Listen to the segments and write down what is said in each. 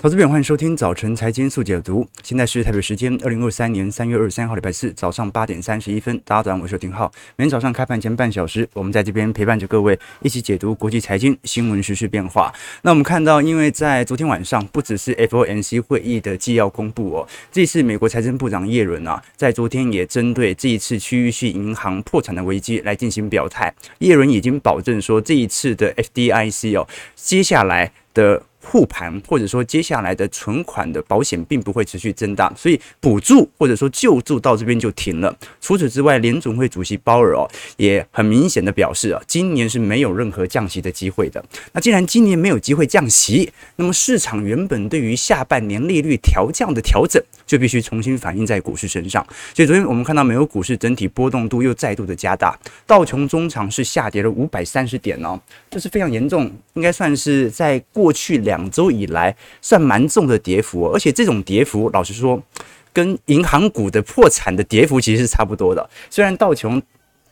投资朋友，欢迎收听早晨财经速解读。现在是台北时间二零二三年三月二十三号礼拜四早上八点三十一分。大家早上好，我是丁浩。每天早上开盘前半小时，我们在这边陪伴着各位一起解读国际财经新闻、时事变化。那我们看到，因为在昨天晚上，不只是 FOMC 会议的纪要公布哦，这次美国财政部长耶伦啊，在昨天也针对这一次区域性银行破产的危机来进行表态。耶伦已经保证说，这一次的 FDIC 哦，接下来的。护盘或者说接下来的存款的保险并不会持续增大，所以补助或者说救助到这边就停了。除此之外，联准会主席鲍尔哦也很明显的表示啊，今年是没有任何降息的机会的。那既然今年没有机会降息，那么市场原本对于下半年利率调降的调整就必须重新反映在股市身上。所以昨天我们看到美国股市整体波动度又再度的加大，道琼中场是下跌了五百三十点哦，这是非常严重，应该算是在过去两。两周以来算蛮重的跌幅，而且这种跌幅，老实说，跟银行股的破产的跌幅其实是差不多的。虽然道琼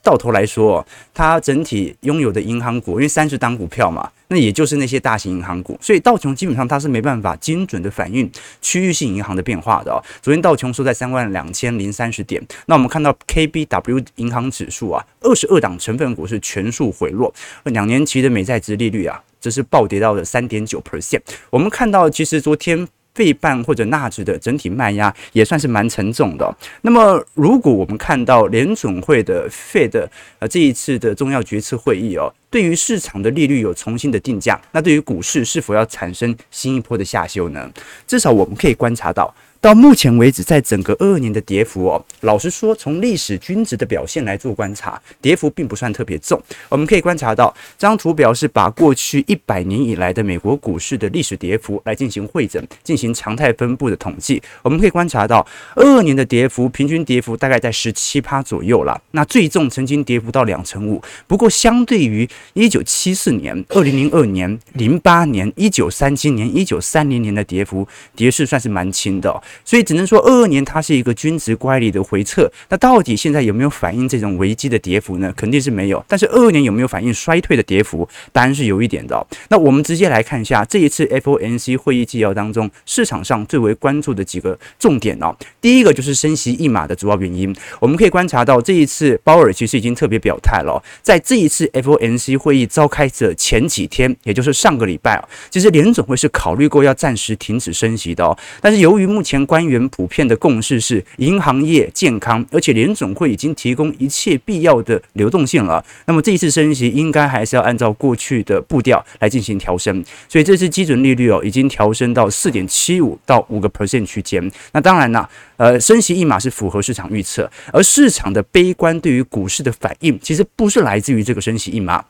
到头来说，它整体拥有的银行股，因为三十档股票嘛，那也就是那些大型银行股，所以道琼基本上它是没办法精准的反映区域性银行的变化的。昨天道琼收在三万两千零三十点，那我们看到 KBW 银行指数啊，二十二档成分股是全数回落，两年期的美债殖利率啊。这是暴跌到了三点九 percent。我们看到，其实昨天费半或者纳指的整体卖压也算是蛮沉重的。那么，如果我们看到联准会的 Fed 呃这一次的重要决策会议哦，对于市场的利率有重新的定价，那对于股市是否要产生新一波的下修呢？至少我们可以观察到。到目前为止，在整个二二年的跌幅哦，老实说，从历史均值的表现来做观察，跌幅并不算特别重。我们可以观察到，这张图表是把过去一百年以来的美国股市的历史跌幅来进行汇整，进行常态分布的统计。我们可以观察到，二二年的跌幅平均跌幅大概在十七趴左右了。那最重曾经跌幅到两成五。不过，相对于一九七四年、二零零二年、零八年、一九三七年、一九三零年的跌幅，跌势算是蛮轻的。所以只能说，二二年它是一个均值乖离的回撤。那到底现在有没有反映这种危机的跌幅呢？肯定是没有。但是二二年有没有反映衰退的跌幅？当然是有一点的。那我们直接来看一下这一次 FOMC 会议纪要当中，市场上最为关注的几个重点哦。第一个就是升息一码的主要原因。我们可以观察到，这一次鲍尔其实已经特别表态了，在这一次 FOMC 会议召开的前几天，也就是上个礼拜啊，其实联总会是考虑过要暂时停止升息的哦。但是由于目前官员普遍的共识是银行业健康，而且联总会已经提供一切必要的流动性了。那么这一次升息应该还是要按照过去的步调来进行调升。所以这次基准利率哦已经调升到四点七五到五个 percent 区间。那当然了，呃，升息一码是符合市场预测，而市场的悲观对于股市的反应其实不是来自于这个升息一码。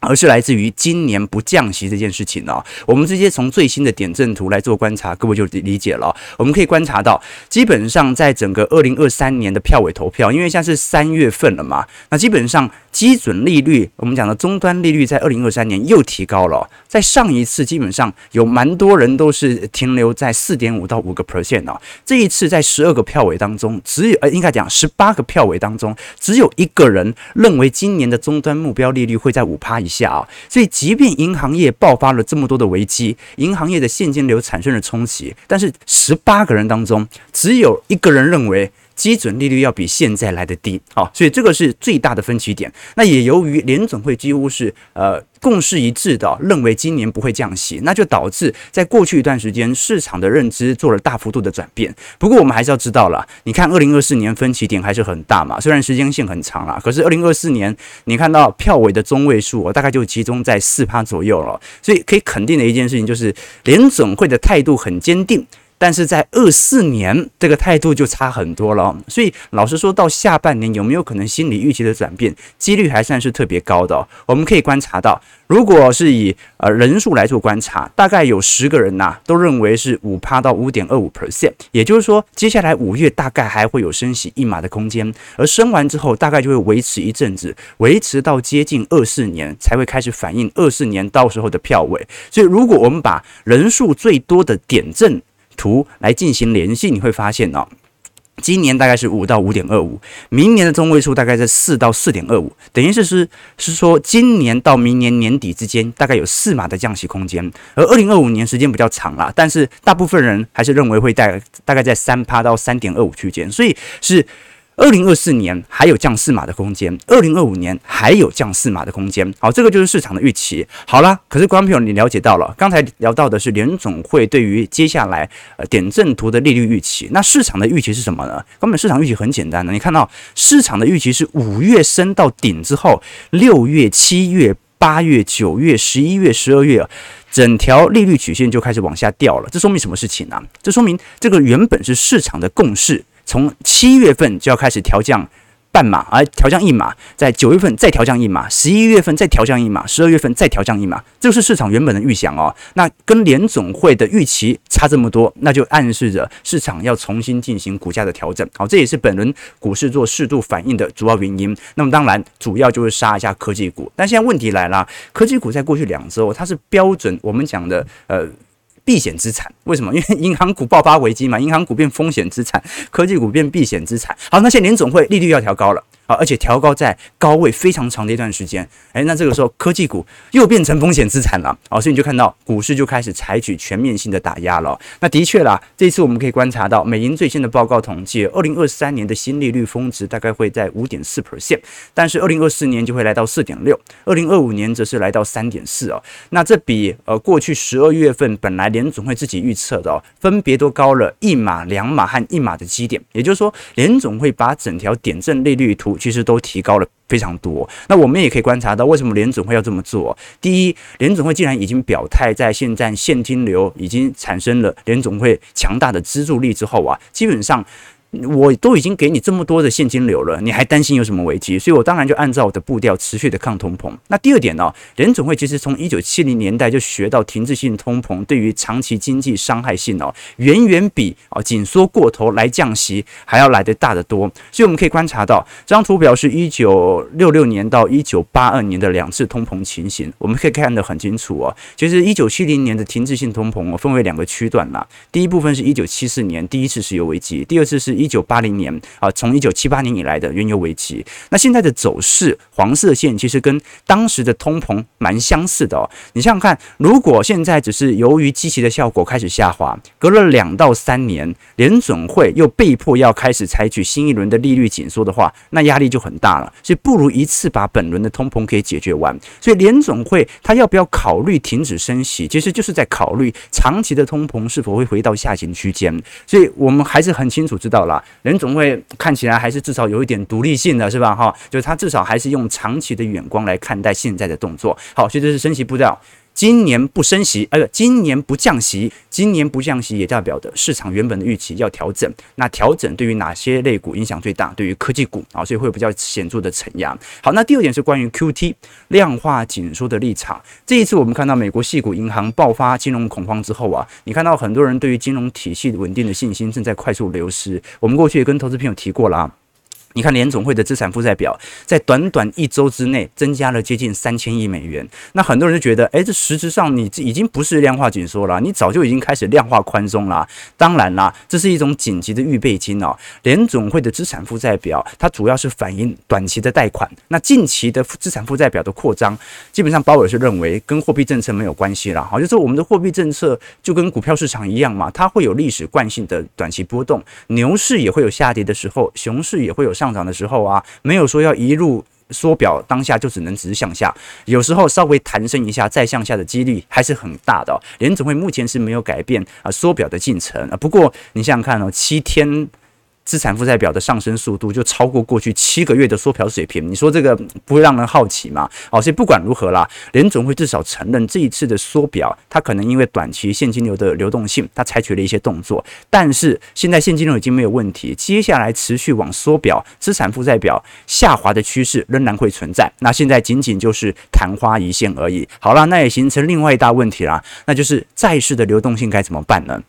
而是来自于今年不降息这件事情呢。我们直接从最新的点阵图来做观察，各位就理解了。我们可以观察到，基本上在整个二零二三年的票委投票，因为现在是三月份了嘛，那基本上基准利率，我们讲的终端利率，在二零二三年又提高了。在上一次，基本上有蛮多人都是停留在四点五到五个 percent 啊。这一次在十二个票委当中，只有呃，应该讲十八个票委当中，只有一个人认为今年的终端目标利率会在五趴以下啊，所以即便银行业爆发了这么多的危机，银行业的现金流产生了冲击，但是十八个人当中只有一个人认为基准利率要比现在来得低，好，所以这个是最大的分歧点。那也由于联总会几乎是呃。共识一致的认为今年不会降息，那就导致在过去一段时间市场的认知做了大幅度的转变。不过我们还是要知道了，你看二零二四年分歧点还是很大嘛，虽然时间线很长了，可是二零二四年你看到票尾的中位数，大概就集中在四趴左右了。所以可以肯定的一件事情就是联总会的态度很坚定。但是在二四年，这个态度就差很多了。所以老实说，到下半年有没有可能心理预期的转变，几率还算是特别高的。我们可以观察到，如果是以呃人数来做观察，大概有十个人呐、都认为是五趴到五点二五 percent，也就是说，接下来五月大概还会有升息一码的空间，而升完之后，大概就会维持一阵子，维持到接近二四年才会开始反映二四年到时候的票位。所以，如果我们把人数最多的点阵图来进行联系，你会发现哦，今年大概是五到五点二五，明年的中位数大概在四到四点二五，等于是是是说今年到明年年底之间大概有四码的降息空间，而二零二五年时间比较长了，但是大部分人还是认为会大大概在三趴到三点二五区间，所以是。二零二四年还有降四码的空间，二零二五年还有降四码的空间。好，这个就是市场的预期。好了，可是观众朋友，你了解到了，刚才聊到的是联总会对于接下来呃点阵图的利率预期。那市场的预期是什么呢？根本市场预期很简单的，你看到市场的预期是五月升到顶之后，六月、七月、八月、九月、十一月、十二月，整条利率曲线就开始往下掉了。这说明什么事情呢、这说明这个原本是市场的共识。从七月份就要开始调降半码，而调降一码，在九月份再调降一码，十一月份再调降一码，十二月份再调降一码，这是市场原本的预想哦。那跟联总会的预期差这么多，那就暗示着市场要重新进行股价的调整。好，这也是本轮股市做适度反应的主要原因。那么当然，主要就是杀一下科技股。但现在问题来了，科技股在过去两周，它是标准我们讲的呃。避险资产为什么？因为银行股爆发危机嘛，银行股变风险资产，科技股变避险资产。好，那现在联总会利率要调高了。啊，而且调高在高位非常长的一段时间，诶，那这个时候科技股又变成风险资产了，哦，所以你就看到股市就开始采取全面性的打压了。那的确啦，这次我们可以观察到，美银最新的报告统计，二零二三年的新利率峰值大概会在五点四 percent，但是二零二四年就会来到四点六，二零二五年则是来到三点四哦。那这比呃过去十二月份本来联总会自己预测的哦，分别都高了一码、两码和一码的基点，也就是说联总会把整条点阵利率图。其实都提高了非常多。那我们也可以观察到，为什么联总会要这么做？第一，联总会既然已经表态，在现在现金流已经产生了联总会强大的资助力之后啊，基本上。我都已经给你这么多的现金流了，你还担心有什么危机？所以我当然就按照我的步调持续的抗通膨。那第二点呢、哦，联准会其实从一九七零年代就学到停滞性通膨对于长期经济伤害性哦，远远比啊紧缩过头来降息还要来得大得多。所以我们可以观察到这张图表是一九六六年到一九八二年的两次通膨情形，我们可以看得很清楚哦。其实一九七零年的停滞性通膨哦，分为两个区段啦。第一部分是一九七四年第一次石油危机，第二次是。一九八零年啊，从一九七八年以来的原油危机，那现在的走势，黄色线其实跟当时的通膨蛮相似的哦。你想想看，如果现在只是由于积极的效果开始下滑，隔了两到三年，联准会又被迫要开始采取新一轮的利率紧缩的话，那压力就很大了。所以不如一次把本轮的通膨给解决完。所以联总会他要不要考虑停止升息，其实就是在考虑长期的通膨是否会回到下行区间。所以我们还是很清楚知道。人，总会看起来还是至少有一点独立性的，是吧？哈，就是他至少还是用长期的眼光来看待现在的动作。好，所以这是升息步调。今年不升息，呃，今年不降息，今年不降息也代表的市场原本的预期要调整。那调整对于哪些类股影响最大？对于科技股啊，所以会有比较显著的承压。好，那第二点是关于 QT 量化紧缩的立场。这一次我们看到美国系股银行爆发金融恐慌之后啊，你看到很多人对于金融体系稳定的信心正在快速流失。我们过去也跟投资朋友提过了啊。你看联总会的资产负债表在短短一周之内增加了接近三千亿美元，那很多人就觉得，哎，这实质上你这已经不是量化紧缩了，你早就已经开始量化宽松了。当然啦，这是一种紧急的预备金哦。联总会的资产负债表它主要是反映短期的贷款，那近期的资产负债表的扩张，基本上鲍尔是认为跟货币政策没有关系了。好，就是我们的货币政策就跟股票市场一样嘛，它会有历史惯性的短期波动，牛市也会有下跌的时候，熊市也会有。上涨的时候啊，没有说要一路缩表，当下就只能只是向下，有时候稍微弹升一下再向下的几率还是很大的。联总会目前是没有改变啊缩表的进程啊，不过你想想看哦，七天。资产负债表的上升速度就超过过去七个月的缩表水平，你说这个不会让人好奇吗？好，所以不管如何啦，联总会至少承认这一次的缩表，它可能因为短期现金流的流动性，它采取了一些动作。但是现在现金流已经没有问题，接下来持续往缩表、资产负债表下滑的趋势仍然会存在。那现在仅仅就是昙花一现而已。好了，那也形成另外一大问题啦，那就是债市的流动性该怎么办呢？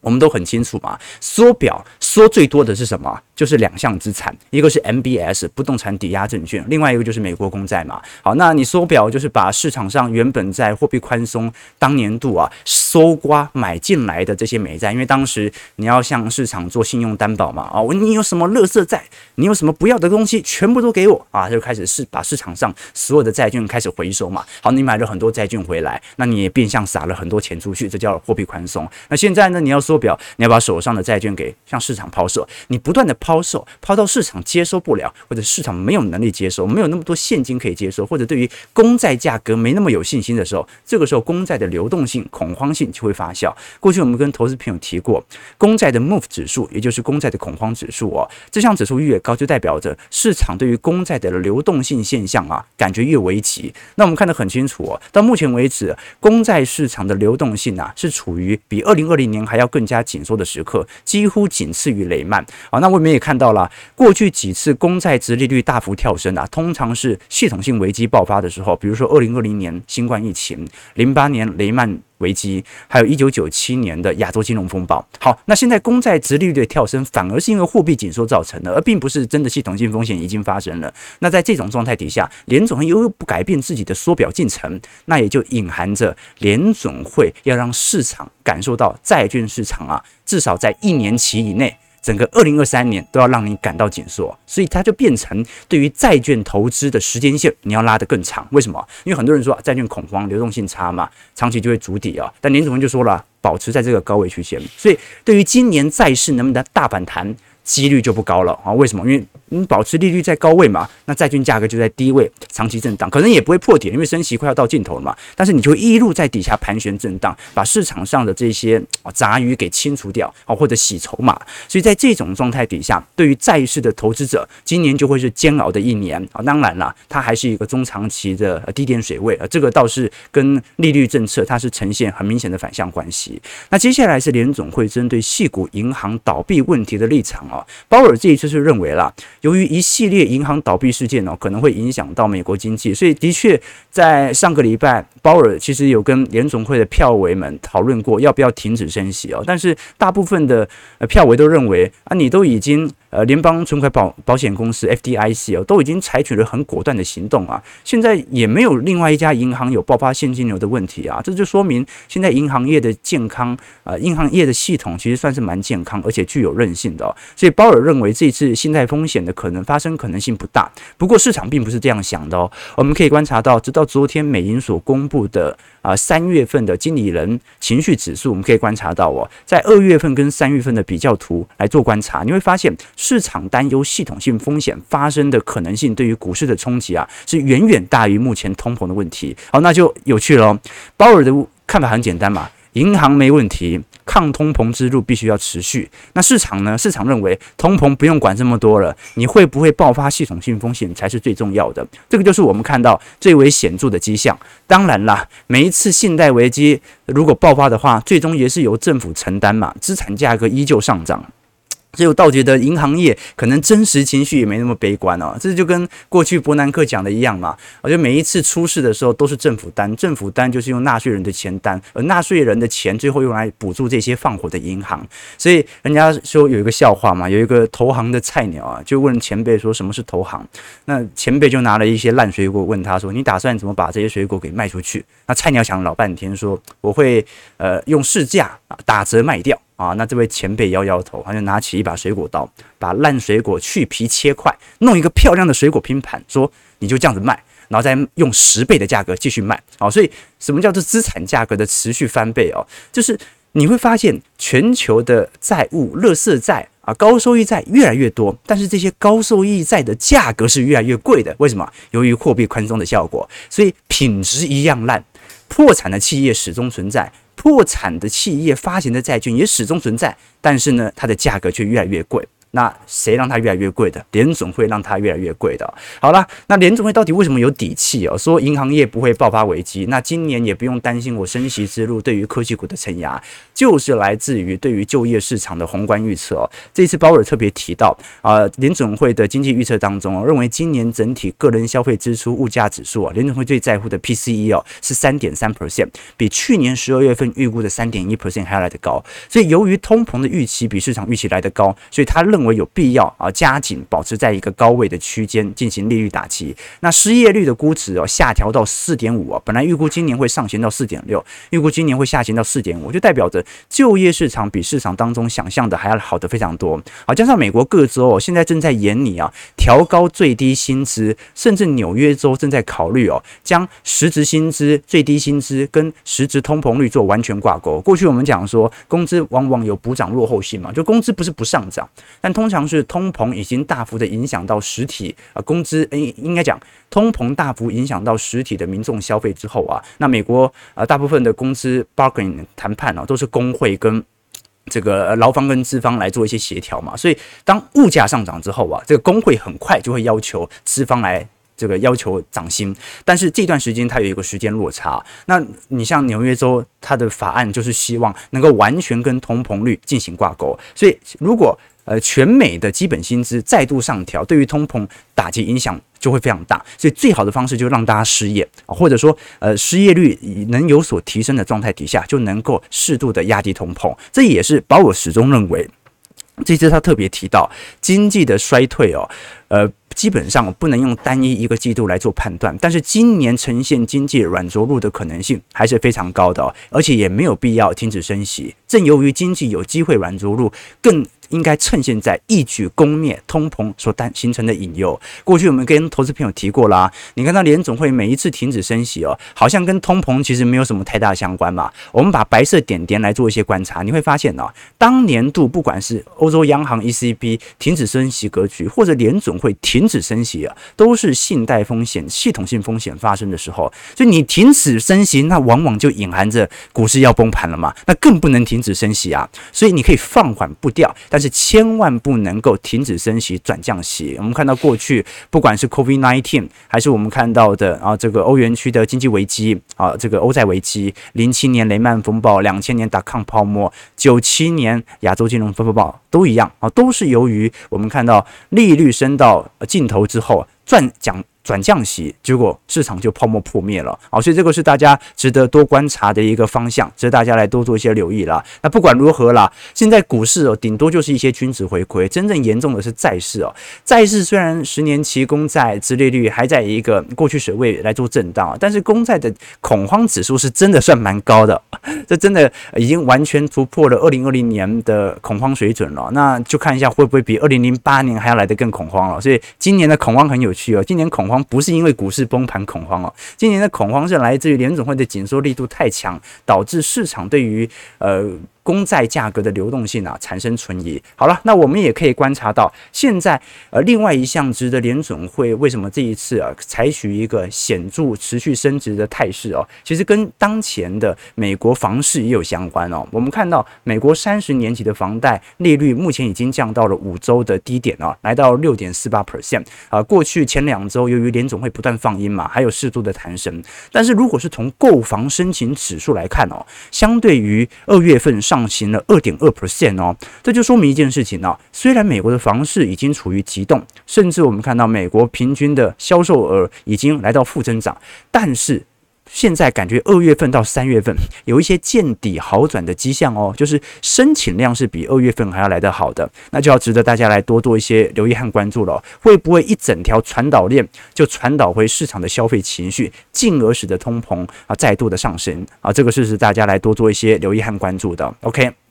我们都很清楚嘛，缩表。缩最多的是什么？就是两项资产，一个是 MBS 不动产抵押证券，另外一个就是美国公债嘛。好，那你缩表就是把市场上原本在货币宽松当年度啊搜刮买进来的这些美债，因为当时你要向市场做信用担保嘛。啊，你有什么垃圾债，你有什么不要的东西，全部都给我啊，就开始是把市场上所有的债券开始回收嘛。好，你买了很多债券回来，那你也变相撒了很多钱出去，这叫货币宽松。那现在呢，你要缩表，你要把手上的债券给向市场抛售，你不断的抛售，抛到市场接收不了，或者市场没有能力接收，没有那么多现金可以接收，或者对于公债价格没那么有信心的时候，这个时候公债的流动性恐慌性就会发酵。过去我们跟投资朋友提过，公债的 MOVE 指数，也就是公债的恐慌指数哦，这项指数越高，就代表着市场对于公债的流动性现象啊，感觉越危急。那我们看得很清楚哦，到目前为止，公债市场的流动性啊，是处于比二零二零年还要更更加紧缩的时刻，几乎仅次于雷曼啊。那我们也看到了，过去几次公债殖利率大幅跳升啊，通常是系统性危机爆发的时候，比如说二零二零年新冠疫情，零八年雷曼危机，还有一九九七年的亚洲金融风暴。好，那现在公债殖利率的跳升，反而是因为货币紧缩造成的，而并不是真的系统性风险已经发生了。那在这种状态底下，联总会又不改变自己的缩表进程，那也就隐含着联总会要让市场感受到债券市场啊，至少在一年期以内。整个二零二三年都要让你感到紧缩，所以它就变成对于债券投资的时间线，你要拉得更长。为什么？因为很多人说债券恐慌，流动性差嘛，长期就会筑底啊。但林主任就说了，保持在这个高位区间，所以对于今年债市能不能大反弹，几率就不高了啊。为什么？因为你保持利率在高位嘛，那债券价格就在低位，长期震荡，可能也不会破底，因为升息快要到尽头了嘛。但是你就一路在底下盘旋震荡，把市场上的这些杂鱼给清除掉啊，或者洗筹码。所以在这种状态底下，对于债市的投资者，今年就会是煎熬的一年啊。当然了，它还是一个中长期的低点水位啊，这个倒是跟利率政策它是呈现很明显的反向关系。那接下来是联总会针对矽谷银行倒闭问题的立场啊，鲍尔这一次是认为了。由于一系列银行倒闭事件呢，可能会影响到美国经济，所以的确在上个礼拜，鲍尔其实有跟联总会的票委们讨论过要不要停止升息哦，但是大部分的票委都认为啊，你都已经。呃，联邦存款保保险公司 FDIC 哦，都已经采取了很果断的行动啊，现在也没有另外一家银行有爆发现金流的问题啊，这就说明现在银行业的健康，呃，银行业的系统其实算是蛮健康，而且具有韧性的哦。所以鲍尔认为这次信贷风险的可能发生可能性不大，不过市场并不是这样想的哦。我们可以观察到，直到昨天美银所公布的。啊，三月份的经理人情绪指数，我们可以观察到哦，在二月份跟三月份的比较图来做观察，你会发现市场担忧系统性风险发生的可能性，对于股市的冲击啊，是远远大于目前通膨的问题。好，那就有趣了，鲍尔的看法很简单嘛。银行没问题，抗通膨之路必须要持续。那市场呢？市场认为通膨不用管这么多了，你会不会爆发系统性风险才是最重要的。这个就是我们看到最为显著的迹象。当然啦，每一次信贷危机如果爆发的话，最终也是由政府承担嘛，资产价格依旧上涨。所以倒觉得银行业可能真实情绪也没那么悲观哦，这就跟过去伯南克讲的一样嘛。我觉得每一次出事的时候都是政府担，政府担就是用纳税人的钱担，而纳税人的钱最后用来补助这些放火的银行。所以人家说有一个笑话嘛，有一个投行的菜鸟啊，就问前辈说什么是投行？那前辈就拿了一些烂水果问他说：“你打算怎么把这些水果给卖出去？”那菜鸟想了老半天说：“我会呃用市价啊打折卖掉。”啊，那这位前辈摇摇头，他就拿起一把水果刀，把烂水果去皮切块，弄一个漂亮的水果拼盘，说你就这样子卖，然后再用十倍的价格继续卖。啊，所以什么叫做资产价格的持续翻倍哦？就是你会发现全球的债务、垃圾债啊、高收益债越来越多，但是这些高收益债的价格是越来越贵的。为什么？由于货币宽松的效果，所以品质一样烂，破产的企业始终存在。破产的企业发行的债券也始终存在，但是呢，它的价格却越来越贵。那谁让它越来越贵的？联准会让它越来越贵的。好了，那联准会到底为什么有底气哦？说银行业不会爆发危机，那今年也不用担心我升息之路对于科技股的承压，就是来自于对于就业市场的宏观预测。这次鲍尔特别提到啊，联准会的经济预测当中哦，认为今年整体个人消费支出物价指数啊，联准会最在乎的 PCE 哦是三点三 percent，比去年十二月份预估的三点一 percent 还要来得高。所以由于通膨的预期比市场预期来得高，所以他认认为有必要啊加紧保持在一个高位的区间进行利率打击。那失业率的估值哦下调到四点五啊，本来预估今年会上行到四点六，预估今年会下行到四点五，就代表着就业市场比市场当中想象的还要好的非常多。好，加上美国各州哦现在正在研拟啊调高最低薪资，甚至纽约州正在考虑哦将实质薪资、最低薪资跟实质通膨率做完全挂钩。过去我们讲说工资往往有补涨落后性嘛，就工资不是不上涨，通常是通膨已经大幅的影响到实体啊工资，应应该讲通膨大幅影响到实体的民众消费之后啊，那美国啊大部分的工资 bargaining 谈判啊都是工会跟这个劳方跟资方来做一些协调嘛，所以当物价上涨之后啊，这个工会很快就会要求资方来。这个要求涨薪，但是这段时间它有一个时间落差。那你像纽约州，它的法案就是希望能够完全跟通膨率进行挂钩。所以如果呃全美的基本薪资再度上调，对于通膨打击影响就会非常大。所以最好的方式就是让大家失业，或者说呃失业率能有所提升的状态底下，就能够适度的压低通膨。这也是鲍尔始终认为，这次他特别提到经济的衰退哦，呃。基本上不能用单一一个季度来做判断，但是今年呈现经济软着陆的可能性还是非常高的，而且也没有必要停止升息。正由于经济有机会软着陆，更应该趁现在一举攻灭通膨所诞形成的隐忧。过去我们跟投资朋友提过啦，你看到联总会每一次停止升息哦，好像跟通膨其实没有什么太大相关嘛。我们把白色点点来做一些观察，你会发现哦，当年度不管是欧洲央行 ECB 停止升息格局，或者联总会停止升息啊，都是信贷风险、系统性风险发生的时候。所以你停止升息，那往往就隐含着股市要崩盘了嘛。那更不能停止升息啊。所以你可以放缓步调，但但是千万不能够停止升息转降息。我们看到过去，不管是 COVID-19，还是我们看到的啊，这个欧元区的经济危机啊，这个欧债危机，零七年雷曼风暴，两千年达康泡沫，九七年亚洲金融风暴，都一样啊，都是由于我们看到利率升到尽头之后转降。转降息，结果市场就泡沫破灭了啊！所以这个是大家值得多观察的一个方向，值得大家来多做一些留意啦。那不管如何啦，现在股市哦，顶多就是一些均值回归，真正严重的是债市哦。债市虽然十年期公债殖利率还在一个过去水位来做震荡，但是公债的恐慌指数是真的算蛮高的，这真的已经完全突破了二零二零年的恐慌水准了。那就看一下会不会比二零零八年还要来得更恐慌了。所以今年的恐慌很有趣哦，今年恐慌。不是因为股市崩盘恐慌哦，今年的恐慌是来自于联总会的紧缩力度太强，导致市场对于呃。公债价格的流动性啊产生存疑。好了，那我们也可以观察到，现在呃另外一项值得联总会为什么这一次啊采取一个显著持续升值的态势哦，其实跟当前的美国房市也有相关哦。我们看到美国三十年期的房贷利率目前已经降到了五周的低点哦，来到六点四八 percent 啊。过去前两周由于联总会不断放鹰嘛，还有适度的弹升，但是如果是从购房申请指数来看哦，相对于二月份上。上行了二点二 percent 哦，这就说明一件事情呢、虽然美国的房市已经处于急冻，甚至我们看到美国平均的销售额已经来到负增长，但是现在感觉二月份到三月份有一些见底好转的迹象哦，就是申请量是比二月份还要来得好的，那就要值得大家来多做一些留意和关注了、哦。会不会一整条传导链就传导回市场的消费情绪，进而使得通膨啊再度的上升啊？这个是是大家来多做一些留意和关注的。OK。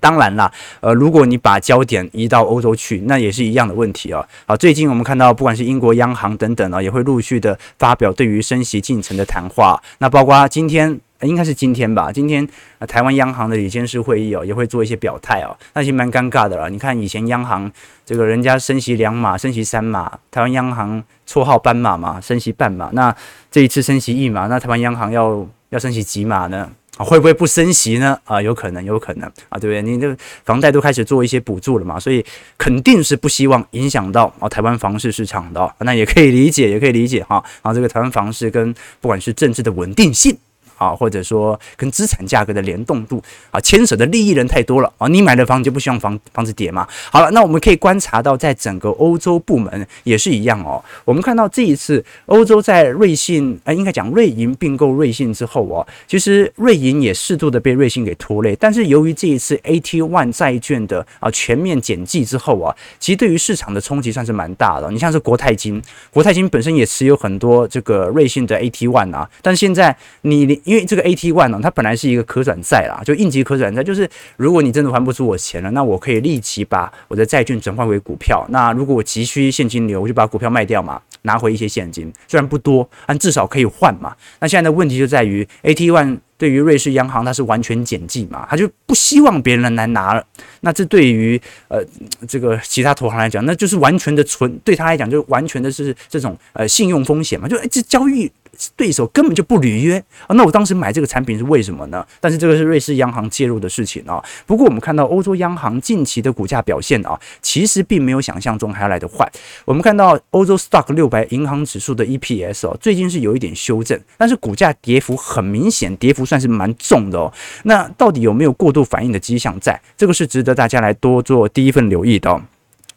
当然啦，呃，如果你把焦点移到欧洲去，那也是一样的问题啊。好，最近我们看到，不管是英国央行等等啊，也会陆续的发表对于升息进程的谈话。那包括今天，应该是今天吧？今天呃，台湾央行的理监事会议哦，也会做一些表态哦。那其实蛮尴尬的了。你看以前央行这个人家升息两码，升息三码，台湾央行绰号斑马嘛，升息半码。那这一次升息一码，那台湾央行要要升息几码呢？啊，会不会不升息呢？啊，有可能，有可能啊，对不对？你这个房贷都开始做一些补助了嘛，所以肯定是不希望影响到啊台湾房市市场的。那也可以理解，也可以理解哈。啊，这个台湾房市跟不管是政治的稳定性。啊，或者说跟资产价格的联动度啊，牵扯的利益人太多了啊！你买了房就不希望房房子跌嘛？好了，那我们可以观察到，在整个欧洲部门也是一样哦。我们看到这一次欧洲在瑞信，呃，应该讲瑞银并购瑞信之后哦，其实瑞银也适度的被瑞信给拖累。但是由于这一次 AT1 债券的啊全面减记之后啊，其实对于市场的冲击算是蛮大的。你像是国泰金，国泰金本身也持有很多这个瑞信的 AT1 啊，但现在你你。因为这个 AT1 呢，它本来是一个可转债啦，就应急可转债，就是如果你真的还不出我钱了，那我可以立即把我的债券转换为股票。那如果我急需现金流，我就把股票卖掉嘛，拿回一些现金，虽然不多，但至少可以换嘛。那现在的问题就在于 AT1 对于瑞士央行它是完全减记嘛，它就不希望别人来拿了。那这对于呃这个其他投行来讲，那就是完全的纯，对他来讲就完全的是这种呃信用风险嘛，就这交易。对手根本就不履约啊！那我当时买这个产品是为什么呢？但是这个是瑞士央行介入的事情啊。不过我们看到欧洲央行近期的股价表现啊，其实并没有想象中还要来得坏。我们看到欧洲 Stock 六百银行指数的 EPS 哦，最近是有一点修正，但是股价跌幅很明显，跌幅算是蛮重的哦。那到底有没有过度反应的迹象在？这个是值得大家来多做第一份留意的哦。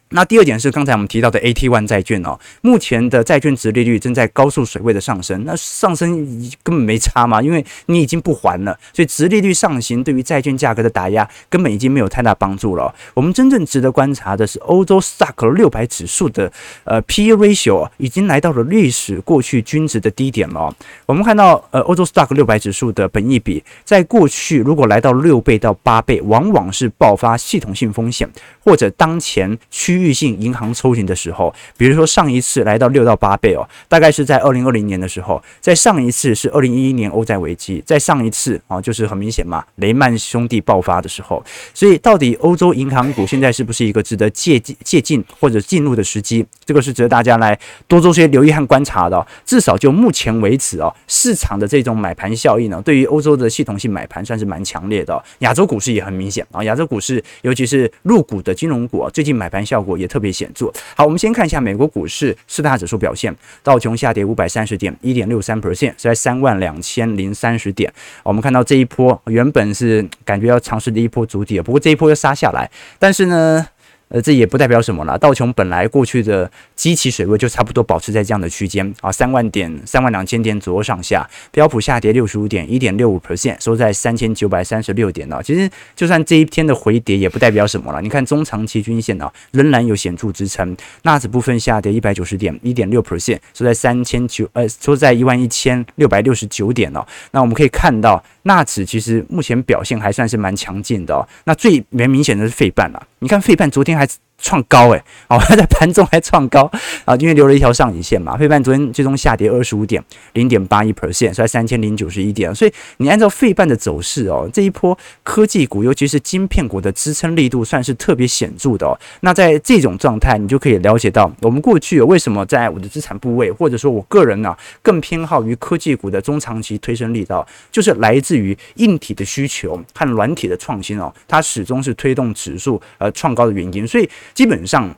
那第二点是刚才我们提到的 AT1 债券哦，目前的债券殖利率正在高速水位的上升，那上升根本没差嘛，因为你已经不还了，所以殖利率上行对于债券价格的打压根本已经没有太大帮助了。我们真正值得观察的是欧洲 Stock 六百指数的呃 PE ratio 已经来到了历史过去均值的低点了。我们看到呃欧洲 Stock 六百指数的本益比在过去如果来到六倍到八倍，往往是爆发系统性风险或者当前区。区域性银行抽紧的时候，比如说上一次来到六到八倍哦，大概是在二零二零年的时候，在上一次是二零一一年欧债危机，在上一次啊，就是很明显嘛，雷曼兄弟爆发的时候，所以到底欧洲银行股现在是不是一个值得借借进或者进入的时机？这个是值得大家来多做些留意和观察的。至少就目前为止哦，市场的这种买盘效应呢，对于欧洲的系统性买盘算是蛮强烈的。亚洲股市也很明显啊，亚洲股市尤其是入股的金融股，最近买盘效果也特别显著。好，我们先看一下美国股市四大指数表现，道琼下跌五百三十点，一点六三 percent，是在三万两千零三十点。我们看到这一波原本是感觉要尝试的一波足底，不过这一波又杀下来，但是呢。呃，这也不代表什么了。道琼本来过去的基期水位就差不多保持在这样的区间啊，三万点、三万两千点左右上下。标普下跌六十五点，一点六五 percent，收在三千九百三十六点呢。其实就算这一天的回跌也不代表什么了。你看中长期均线呢，仍然有显著支撑。纳指部分下跌一百九十点，一点六 percent，收在三千九呃，收在一万一千六百六十九点了。那我们可以看到，纳指其实目前表现还算是蛮强劲的。那最明明显的是费半了。你看费半昨天还 has 创高诶，哦，它在盘中还创高啊，因为留了一条上影线嘛。费半昨天最终下跌二十五点，零点八一 percent，在三千零九十一点。所以你按照费半的走势哦，这一波科技股，尤其是晶片股的支撑力度算是特别显著的哦。那在这种状态，你就可以了解到，我们过去为什么在我的资产部位，或者说我个人呢，更偏好于科技股的中长期推升力道，就是来自于硬体的需求和软体的创新哦，它始终是推动指数呃创高的原因。所以基本上，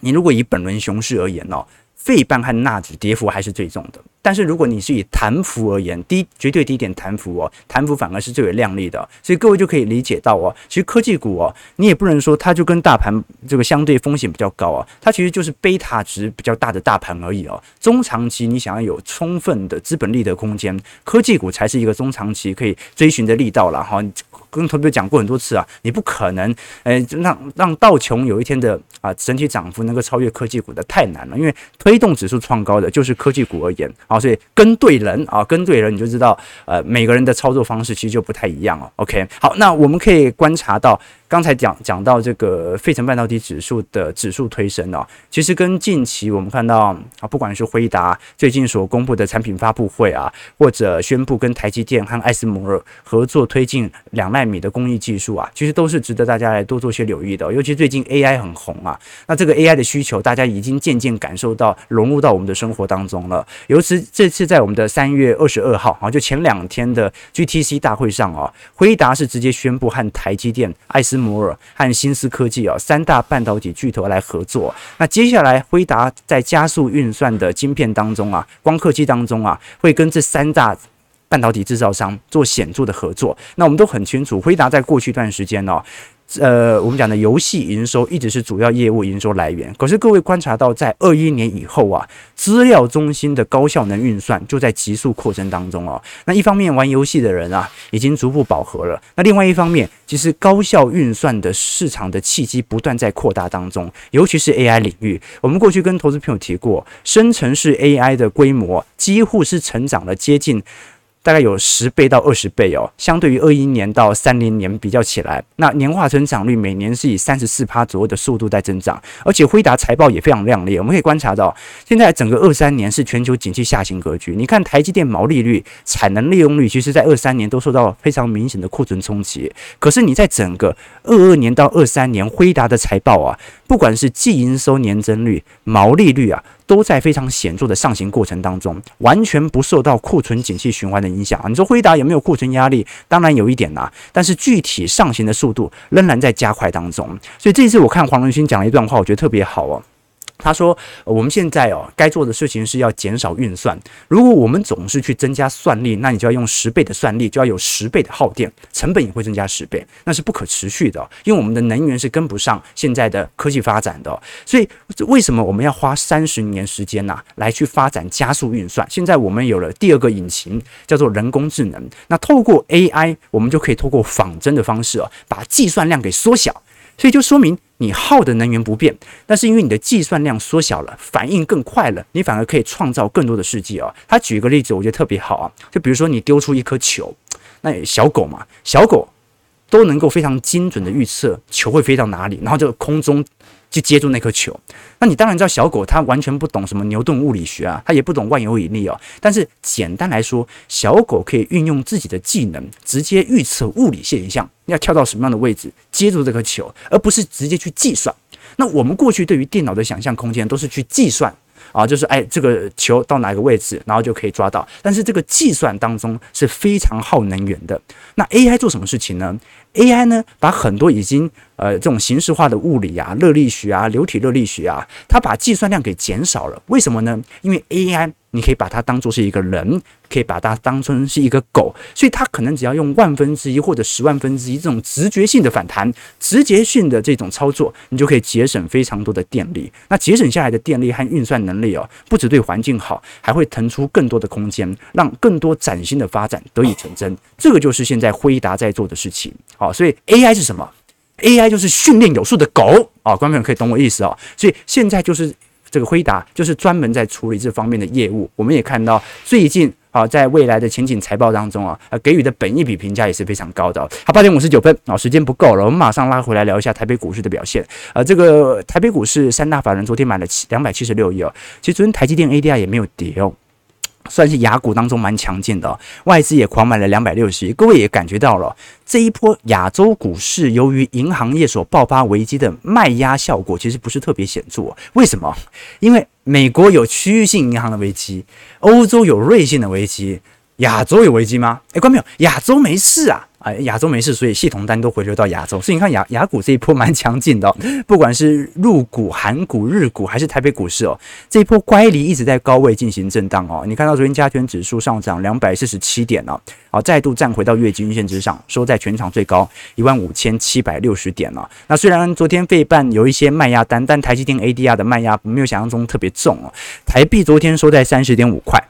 你如果以本轮熊市而言哦，费半和纳指跌幅还是最重的。但是如果你是以弹幅而言，低绝对低点弹幅哦，弹幅反而是最为亮丽的。所以各位就可以理解到哦，其实科技股哦，你也不能说它就跟大盘这个相对风险比较高啊，它其实就是贝塔值比较大的大盘而已哦。中长期你想要有充分的资本利得空间，科技股才是一个中长期可以追寻的力道了哈。跟同学讲过很多次啊，你不可能，呃，让让道琼有一天的啊整体涨幅能够超越科技股的太难了，因为推动指数创高的就是科技股而言啊，所以跟对人啊，跟对人你就知道，呃，每个人的操作方式其实就不太一样哦。OK，好，那我们可以观察到刚才讲讲到这个费城半导体指数的指数推升哦，其实跟近期我们看到啊，不管是辉达最近所公布的产品发布会啊，或者宣布跟台积电和艾斯摩尔合作推进两纳米的工艺技术啊，其实都是值得大家来多做些留意的。尤其最近 AI 很红啊，那这个 AI 的需求大家已经渐渐感受到融入到我们的生活当中了。尤其这次在我们的三月二十二号啊，就前两天的 GTC 大会上啊，辉达是直接宣布和台积电、艾斯摩尔和新思科技啊三大半导体巨头来合作。那接下来辉达在加速运算的晶片当中啊，光刻机当中啊，会跟这三大半导体制造商做显著的合作。那我们都很清楚，辉达在过去一段时间呢、呃，我们讲的游戏营收一直是主要业务营收来源。可是各位观察到，在二一年以后啊，资料中心的高效能运算就在急速扩增当中哦。那一方面玩游戏的人啊，已经逐步饱和了。那另外一方面，其实高效运算的市场的契机不断在扩大当中，尤其是 AI 领域。我们过去跟投资朋友提过，生成式 AI 的规模几乎是成长了接近。大概有十倍到二十倍哦，相对于二一年到三零年比较起来，那年化成长率每年是以三十四趴左右的速度在增长，而且辉达财报也非常亮丽。我们可以观察到，现在整个二三年是全球景气下行格局。你看台积电毛利率、产能利用率，其实在二三年都受到非常明显的库存冲击。可是你在整个二二年到二三年，辉达的财报啊，不管是季营收年增率、毛利率啊。都在非常显著的上行过程当中，完全不受到库存景气循环的影响！你说辉达有没有库存压力？当然有一点啦，但是具体上行的速度仍然在加快当中。所以这一次我看黄仁勋讲了一段话，我觉得特别好哦。他说：“我们现在哦，该做的事情是要减少运算。如果我们总是去增加算力，那你就要用十倍的算力，就要有十倍的耗电，成本也会增加十倍，那是不可持续的。因为我们的能源是跟不上现在的科技发展的。所以，为什么我们要花三十年时间呐，来去发展加速运算？现在我们有了第二个引擎，叫做人工智能。那透过 AI，我们就可以透过仿真的方式哦，把计算量给缩小。所以就说明。”你耗的能源不变，但是因为你的计算量缩小了，反应更快了，你反而可以创造更多的世界啊。他举一个例子，我觉得特别好啊，就比如说你丢出一颗球，那小狗嘛，小狗都能够非常精准的预测球会飞到哪里，然后就空中。去接住那颗球，那你当然知道小狗它完全不懂什么牛顿物理学啊，它也不懂万有引力哦。但是简单来说，小狗可以运用自己的技能，直接预测物理现象，要跳到什么样的位置接住这颗球，而不是直接去计算。那我们过去对于电脑的想象空间都是去计算啊，就是哎这个球到哪个位置，然后就可以抓到。但是这个计算当中是非常耗能源的。那 AI 做什么事情呢？AI 呢，把很多已经呃这种形式化的物理啊、热力学啊、流体热力学啊，它把计算量给减少了。为什么呢？因为 AI 你可以把它当做是一个人，可以把它当成是一个狗，所以它可能只要用万分之一或者十万分之一这种直觉性的反弹、直觉性的这种操作，你就可以节省非常多的电力。那节省下来的电力和运算能力哦，不只对环境好，还会腾出更多的空间，让更多崭新的发展得以成真。这个就是现在辉达在做的事情。好，所以 AI 是什么？AI 就是训练有素的狗啊，观众朋友可以懂我意思啊。所以现在就是这个辉达就是专门在处理这方面的业务。我们也看到最近啊，在未来的前景财报当中啊，给予的本益比评价也是非常高的。好，八点五十九分啊，时间不够了，我们马上拉回来聊一下台北股市的表现。呃，这个台北股市三大法人昨天买了七两百七十六亿哦，其实昨天台积电 ADR 也没有跌哦。算是雅股当中蛮强劲的，外资也狂买了两百六十亿。各位也感觉到了这一波亚洲股市，由于银行业所爆发危机的卖压效果，其实不是特别显著。为什么？因为美国有区域性银行的危机，欧洲有瑞信的危机，亚洲有危机吗？诶，观众朋友，亚洲没事啊。啊，亚洲没事，所以系统单都回流到亚洲，所以你看亚亚股这一波蛮强劲的哦，不管是入股、韩股、日股还是台北股市哦，这一波乖离一直在高位进行震荡哦。你看到昨天加权指数上涨两百四十七点哦，啊，再度站回到月均线之上，收在全场最高一万五千七百六十点了。那虽然昨天费半有一些卖压单，但台积电 ADR 的卖压没有想象中特别重哦。台币昨天收在三十点五块。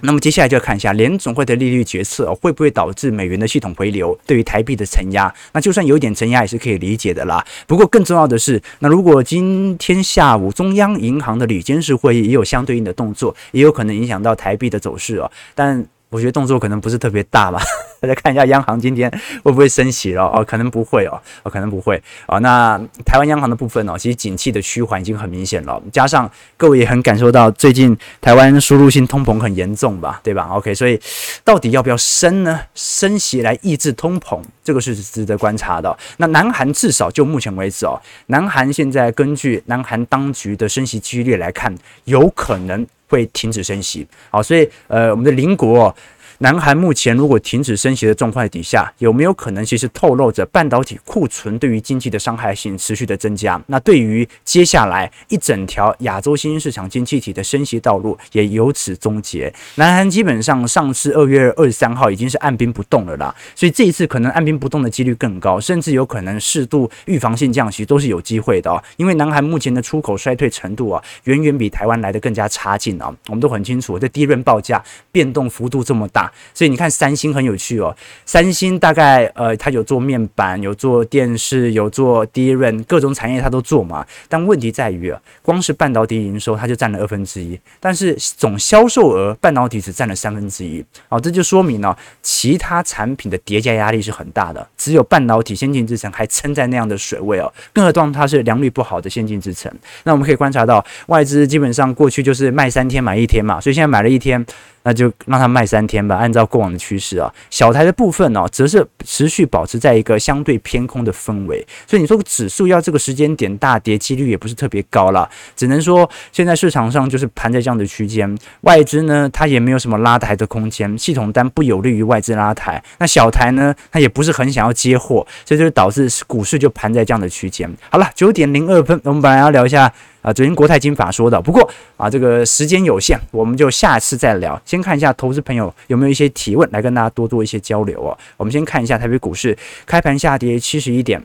那么接下来就要看一下联总会的利率决策会不会导致美元的系统回流，对于台币的承压。那就算有点承压也是可以理解的啦。不过更重要的是，那如果今天下午中央银行的理监事会议也有相对应的动作，也有可能影响到台币的走势哦。但我觉得动作可能不是特别大吧。大家看一下央行今天会不会升息了？哦，可能不会哦，哦，可能不会啊。那台湾央行的部分哦，其实景气的趋缓已经很明显了，加上各位也很感受到最近台湾输入性通膨很严重吧，对吧？OK，所以到底要不要升呢？升息来抑制通膨，这个是值得观察的。那南韩至少就目前为止哦，南韩现在根据南韩当局的升息几率来看，有可能会停止升息。好，所以呃，我们的邻国。南韩目前如果停止升息的状况底下，有没有可能其实透露着半导体库存对于经济的伤害性持续的增加？那对于接下来一整条亚洲新兴市场经济体的升息道路也由此终结。南韩基本上上次二月二十三号已经是按兵不动了啦，所以这一次可能按兵不动的几率更高，甚至有可能适度预防性降息都是有机会的哦。因为南韩目前的出口衰退程度啊，远远比台湾来的更加差劲啊。我们都很清楚，这低润报价变动幅度这么大。所以你看，三星很有趣哦。三星大概呃，它有做面板，有做电视，有做 DRAM，各种产业它都做嘛。但问题在于啊，光是半导体营收它就占了二分之一，但是总销售额半导体只占了三分之一。哦，这就说明了其他产品的叠加压力是很大的，只有半导体先进制程还撑在那样的水位哦。更何况它是良率不好的先进制程。那我们可以观察到，外资基本上过去就是卖三天买一天嘛，所以现在买了一天。那就让它卖三天吧，按照过往的趋势啊，小台的部分呢、则是持续保持在一个相对偏空的氛围，所以你说指数要这个时间点大跌几率也不是特别高了，只能说现在市场上就是盘在这样的区间，外资呢它也没有什么拉抬的空间，系统单不有利于外资拉抬，那小台呢它也不是很想要接货，所以就导致股市就盘在这样的区间。好了，九点零二分，我们本来要聊一下。啊，昨天国泰金法说的，不过啊，这个时间有限，我们就下次再聊。先看一下投资朋友有没有一些提问，来跟大家多做一些交流哦。我们先看一下台北股市开盘下跌七十一点，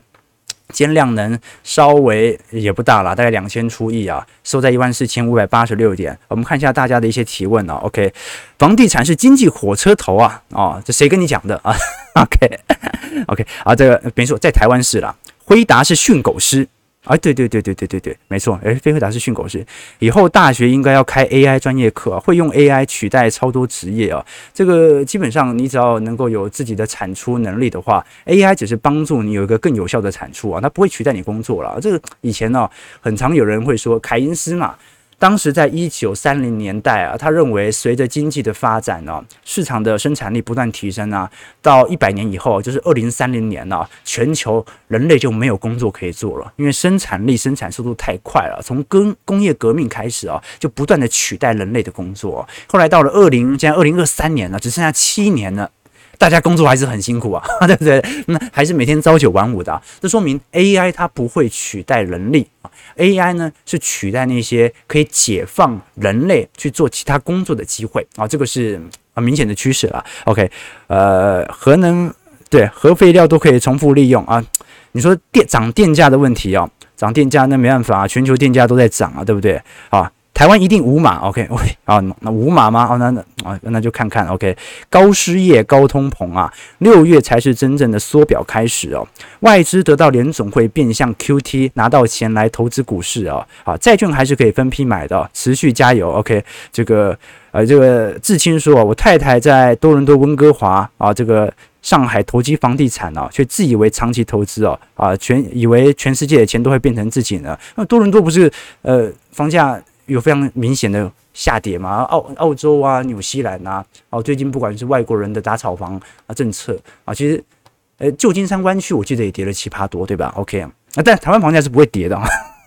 今天量能稍微也不大了，大概两千出亿啊，收在一万四千五百八十六点。我们看一下大家的一些提问哦。OK，房地产是经济火车头啊，哦，这谁跟你讲的啊？OK，OK，、okay, okay, 啊，这个没错，在台湾是了，辉达是训狗师。啊，对对对对对对对，没错，哎，飞鹤达是训狗师，以后大学应该要开 AI 专业课，会用 AI 取代超多职业啊。这个基本上你只要能够有自己的产出能力的话，AI 只是帮助你有一个更有效的产出啊，它不会取代你工作了。这个以前呢，很常有人会说凯因斯嘛。当时在一九三零年代啊，他认为随着经济的发展呢、市场的生产力不断提升啊，到一百年以后，就是二零三零年呢、全球人类就没有工作可以做了，因为生产力生产速度太快了，从工工业革命开始啊，就不断的取代人类的工作。后来到了二零，现在二零二三年了，只剩下七年了。大家工作还是很辛苦啊，对不对？那还是每天朝九晚五的啊，这说明 AI 它不会取代人力啊，AI 呢是取代那些可以解放人类去做其他工作的机会啊，这个是很明显的趋势了。OK，呃，核能对核废料都可以重复利用啊。你说电涨电价的问题啊，涨电价那没办法啊，全球电价都在涨啊，对不对啊？台湾一定无码，OK，OK，啊，那无码吗？哦，那那啊，那就看看，OK，高失业、高通膨啊，六月才是真正的缩表开始哦。外资得到联总会变相 QT，拿到钱来投资股市哦。啊，债券还是可以分批买的，持续加油，OK。这个呃，这个志清说，我太太在多伦多、温哥华啊，这个上海投机房地产啊，却自以为长期投资哦，啊，全以为全世界的钱都会变成自己的。那多伦多不是呃房价？有非常明显的下跌嘛？澳澳洲啊，纽西兰啊，哦，最近不管是外国人的打炒房啊政策啊，其实，呃，旧金山湾区我记得也跌了七趴多，对吧？OK 啊，但台湾房价是不会跌的。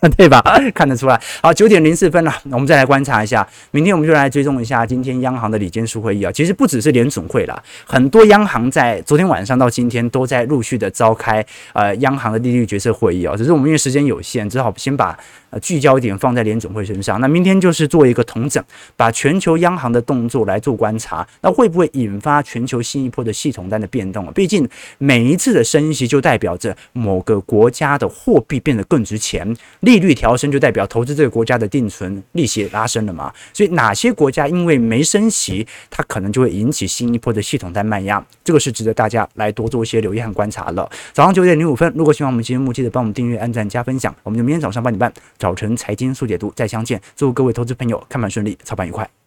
对吧？看得出来。好，九点零四分了，我们再来观察一下。明天我们就来追踪一下今天央行的理监事会议啊。其实不只是联准会啦，很多央行在昨天晚上到今天都在陆续的召开呃央行的利率决策会议啊。只是我们因为时间有限，只好先把呃聚焦点放在联准会身上。那明天就是做一个统整，把全球央行的动作来做观察，那会不会引发全球新一波的系统单的变动啊？毕竟每一次的升息就代表着某个国家的货币变得更值钱。利率调升就代表投资这个国家的定存利息拉升了嘛？所以哪些国家因为没升息，它可能就会引起新一波的系统在卖压，这个是值得大家来多做一些留意和观察了。早上九点零五分，如果喜欢我们节目，记得帮我们订阅、按赞、加分享。我们就明天早上八点半早晨财经速解读再相见。祝各位投资朋友看盘顺利，操盘愉快。